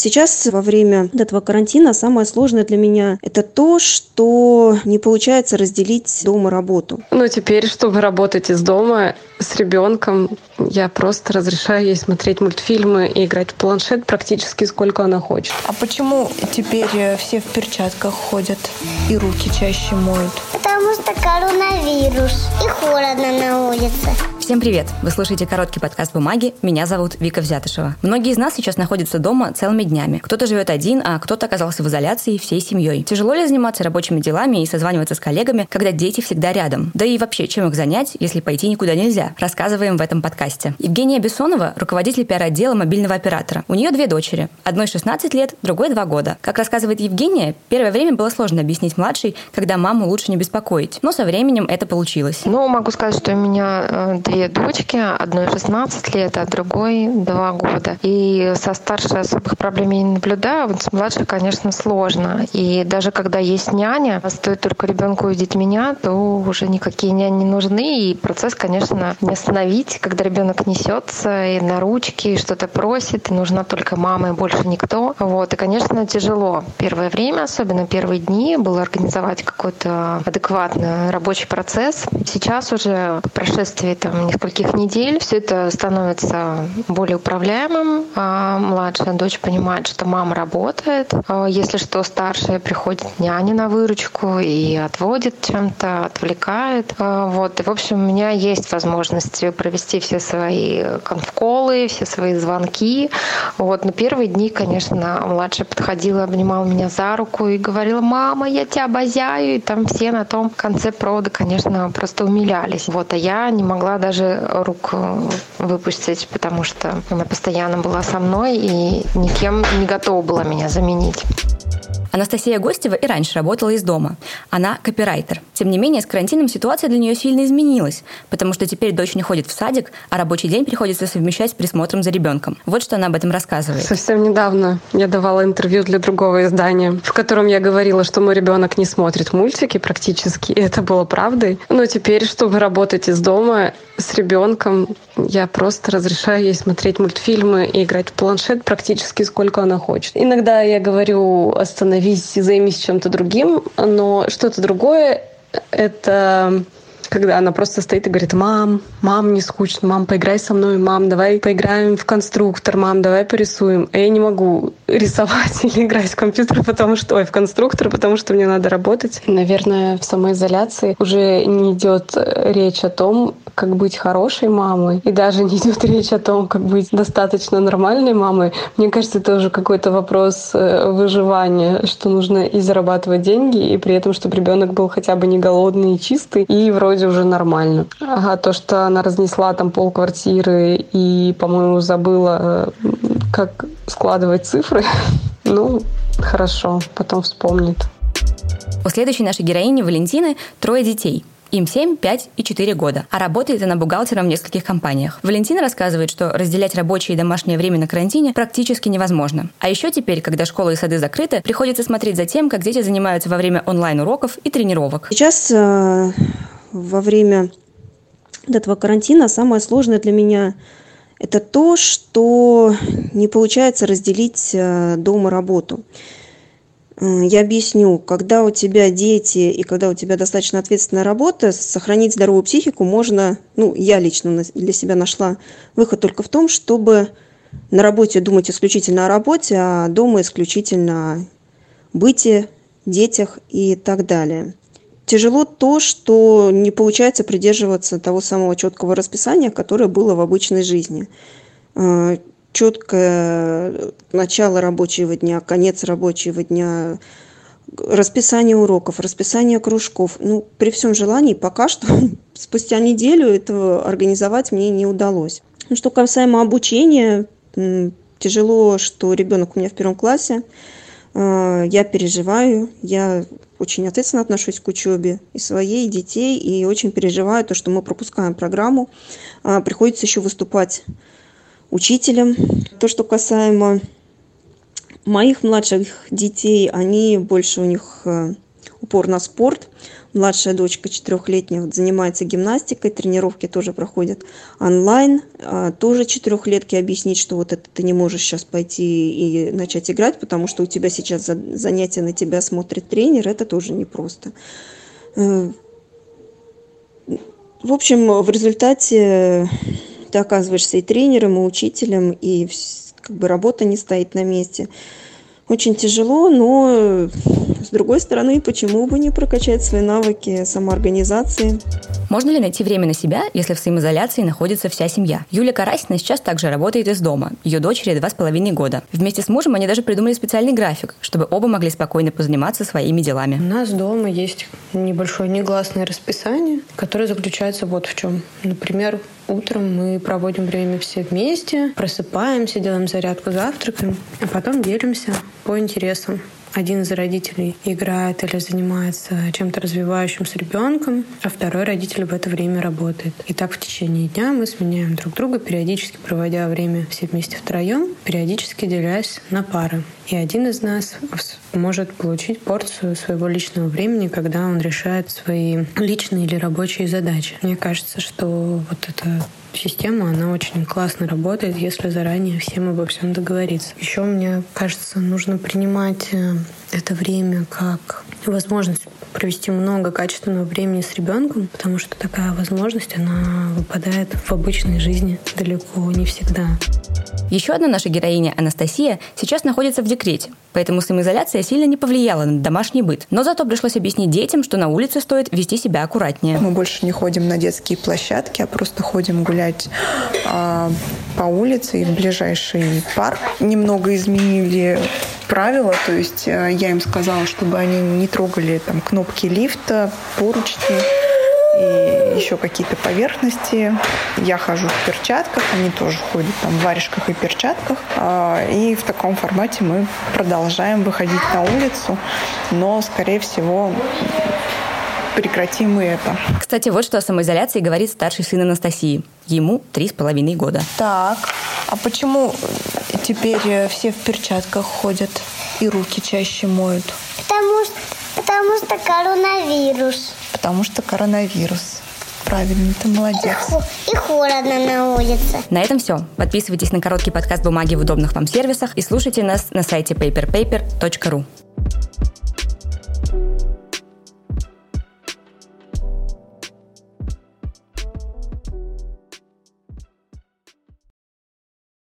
Сейчас во время этого карантина самое сложное для меня это то, что не получается разделить дома работу. Ну, теперь, чтобы работать из дома с ребенком, я просто разрешаю ей смотреть мультфильмы и играть в планшет практически сколько она хочет. А почему теперь э, все в перчатках ходят и руки чаще моют? Потому что коронавирус и холодно на улице. Всем привет! Вы слушаете короткий подкаст «Бумаги». Меня зовут Вика Взятышева. Многие из нас сейчас находятся дома целыми днями. Кто-то живет один, а кто-то оказался в изоляции всей семьей. Тяжело ли заниматься рабочими делами и созваниваться с коллегами, когда дети всегда рядом? Да и вообще, чем их занять, если пойти никуда нельзя? Рассказываем в этом подкасте. Евгения Бессонова – руководитель пиар-отдела мобильного оператора. У нее две дочери. Одной 16 лет, другой 2 года. Как рассказывает Евгения, первое время было сложно объяснить младшей, когда маму лучше не беспокоить. Но со временем это получилось. Ну, могу сказать, что у меня э, две две дочки, одной 16 лет, а другой 2 года. И со старшей особых проблем я не наблюдаю, а вот с младшей, конечно, сложно. И даже когда есть няня, стоит только ребенку увидеть меня, то уже никакие няни не нужны. И процесс, конечно, не остановить, когда ребенок несется и на ручки, и что-то просит, и нужна только мама и больше никто. Вот. И, конечно, тяжело. Первое время, особенно первые дни, было организовать какой-то адекватный рабочий процесс. Сейчас уже по прошествии там, нескольких недель все это становится более управляемым. А младшая дочь понимает, что мама работает. А если что, старшая приходит няня на выручку и отводит чем-то, отвлекает. А вот. И, в общем, у меня есть возможность провести все свои конфколы, все свои звонки. Вот. Но первые дни, конечно, младшая подходила, обнимала меня за руку и говорила, мама, я тебя обозяю. И там все на том конце провода, конечно, просто умилялись. Вот. А я не могла даже рук э, выпустить, потому что она постоянно была со мной и никем не готова была меня заменить. Анастасия Гостева и раньше работала из дома. Она копирайтер. Тем не менее, с карантином ситуация для нее сильно изменилась, потому что теперь дочь не ходит в садик, а рабочий день приходится совмещать с присмотром за ребенком. Вот что она об этом рассказывает. Совсем недавно я давала интервью для другого издания, в котором я говорила, что мой ребенок не смотрит мультики практически, и это было правдой. Но теперь, чтобы работать из дома с ребенком, я просто разрешаю ей смотреть мультфильмы и играть в планшет практически сколько она хочет. Иногда я говорю, остановись и займись чем-то другим, но что-то другое — это когда она просто стоит и говорит, мам, мам, не скучно, мам, поиграй со мной, мам, давай поиграем в конструктор, мам, давай порисуем. А я не могу рисовать или играть в компьютер, потому что, ой, в конструктор, потому что мне надо работать. Наверное, в самоизоляции уже не идет речь о том, как быть хорошей мамой, и даже не идет речь о том, как быть достаточно нормальной мамой. Мне кажется, это уже какой-то вопрос э, выживания, что нужно и зарабатывать деньги, и при этом, чтобы ребенок был хотя бы не голодный и чистый, и вроде уже нормально. А то, что она разнесла там пол квартиры и, по-моему, забыла, э, как складывать цифры, ну, хорошо, потом вспомнит. У следующей нашей героини Валентины трое детей – им 7, 5 и 4 года, а работает она бухгалтером в нескольких компаниях. Валентина рассказывает, что разделять рабочее и домашнее время на карантине практически невозможно. А еще теперь, когда школы и сады закрыты, приходится смотреть за тем, как дети занимаются во время онлайн-уроков и тренировок. Сейчас э, во время этого карантина самое сложное для меня это то, что не получается разделить э, дома работу. Э, я объясню, когда у тебя дети и когда у тебя достаточно ответственная работа, сохранить здоровую психику можно, ну, я лично для себя нашла выход только в том, чтобы на работе думать исключительно о работе, а дома исключительно о быте, детях и так далее. Тяжело то что не получается придерживаться того самого четкого расписания которое было в обычной жизни. А, четкое начало рабочего дня конец рабочего дня расписание уроков расписание кружков. Ну при всем желании пока что спустя неделю этого организовать мне не удалось. Ну, что касаемо обучения тяжело что ребенок у меня в первом классе. А, я переживаю я очень ответственно отношусь к учебе и своей, и детей, и очень переживаю то, что мы пропускаем программу. А, приходится еще выступать учителем. То, что касаемо моих младших детей, они больше у них э, упор на спорт. Младшая дочка четырехлетняя занимается гимнастикой, тренировки тоже проходят онлайн. А, тоже четырехлетки объяснить, что вот это ты не можешь сейчас пойти и начать играть, потому что у тебя сейчас занятия на тебя смотрит тренер, это тоже непросто. Э, в общем, в результате ты оказываешься и тренером, и учителем, и как бы работа не стоит на месте очень тяжело, но с другой стороны, почему бы не прокачать свои навыки самоорганизации? Можно ли найти время на себя, если в самоизоляции находится вся семья? Юлия Карасина сейчас также работает из дома. Ее дочери два с половиной года. Вместе с мужем они даже придумали специальный график, чтобы оба могли спокойно позаниматься своими делами. У нас дома есть небольшое негласное расписание, которое заключается вот в чем. Например, Утром мы проводим время все вместе, просыпаемся, делаем зарядку, завтракаем, а потом делимся по интересам один из родителей играет или занимается чем-то развивающим с ребенком, а второй родитель в это время работает. И так в течение дня мы сменяем друг друга, периодически проводя время все вместе втроем, периодически делясь на пары. И один из нас может получить порцию своего личного времени, когда он решает свои личные или рабочие задачи. Мне кажется, что вот эта система, она очень классно работает, если заранее всем обо всем договориться. Еще мне кажется, нужно принимать э, это время как возможность провести много качественного времени с ребенком, потому что такая возможность, она выпадает в обычной жизни далеко не всегда. Еще одна наша героиня, Анастасия, сейчас находится в декрете, поэтому самоизоляция сильно не повлияла на домашний быт. Но зато пришлось объяснить детям, что на улице стоит вести себя аккуратнее. Мы больше не ходим на детские площадки, а просто ходим гулять э, по улице и в ближайший парк. Немного изменили правила, то есть э, я им сказала, чтобы они не трогали там кнопки лифта, поручни и еще какие-то поверхности. Я хожу в перчатках, они тоже ходят там в варежках и перчатках. А, и в таком формате мы продолжаем выходить на улицу, но, скорее всего, прекратим и это. Кстати, вот что о самоизоляции говорит старший сын Анастасии. Ему три с половиной года. Так, а почему теперь все в перчатках ходят и руки чаще моют? Потому что, потому что коронавирус. Потому что коронавирус. Правильно, ты молодец. И холодно на улице. На этом все. Подписывайтесь на короткий подкаст «Бумаги» в удобных вам сервисах и слушайте нас на сайте paperpaper.ru.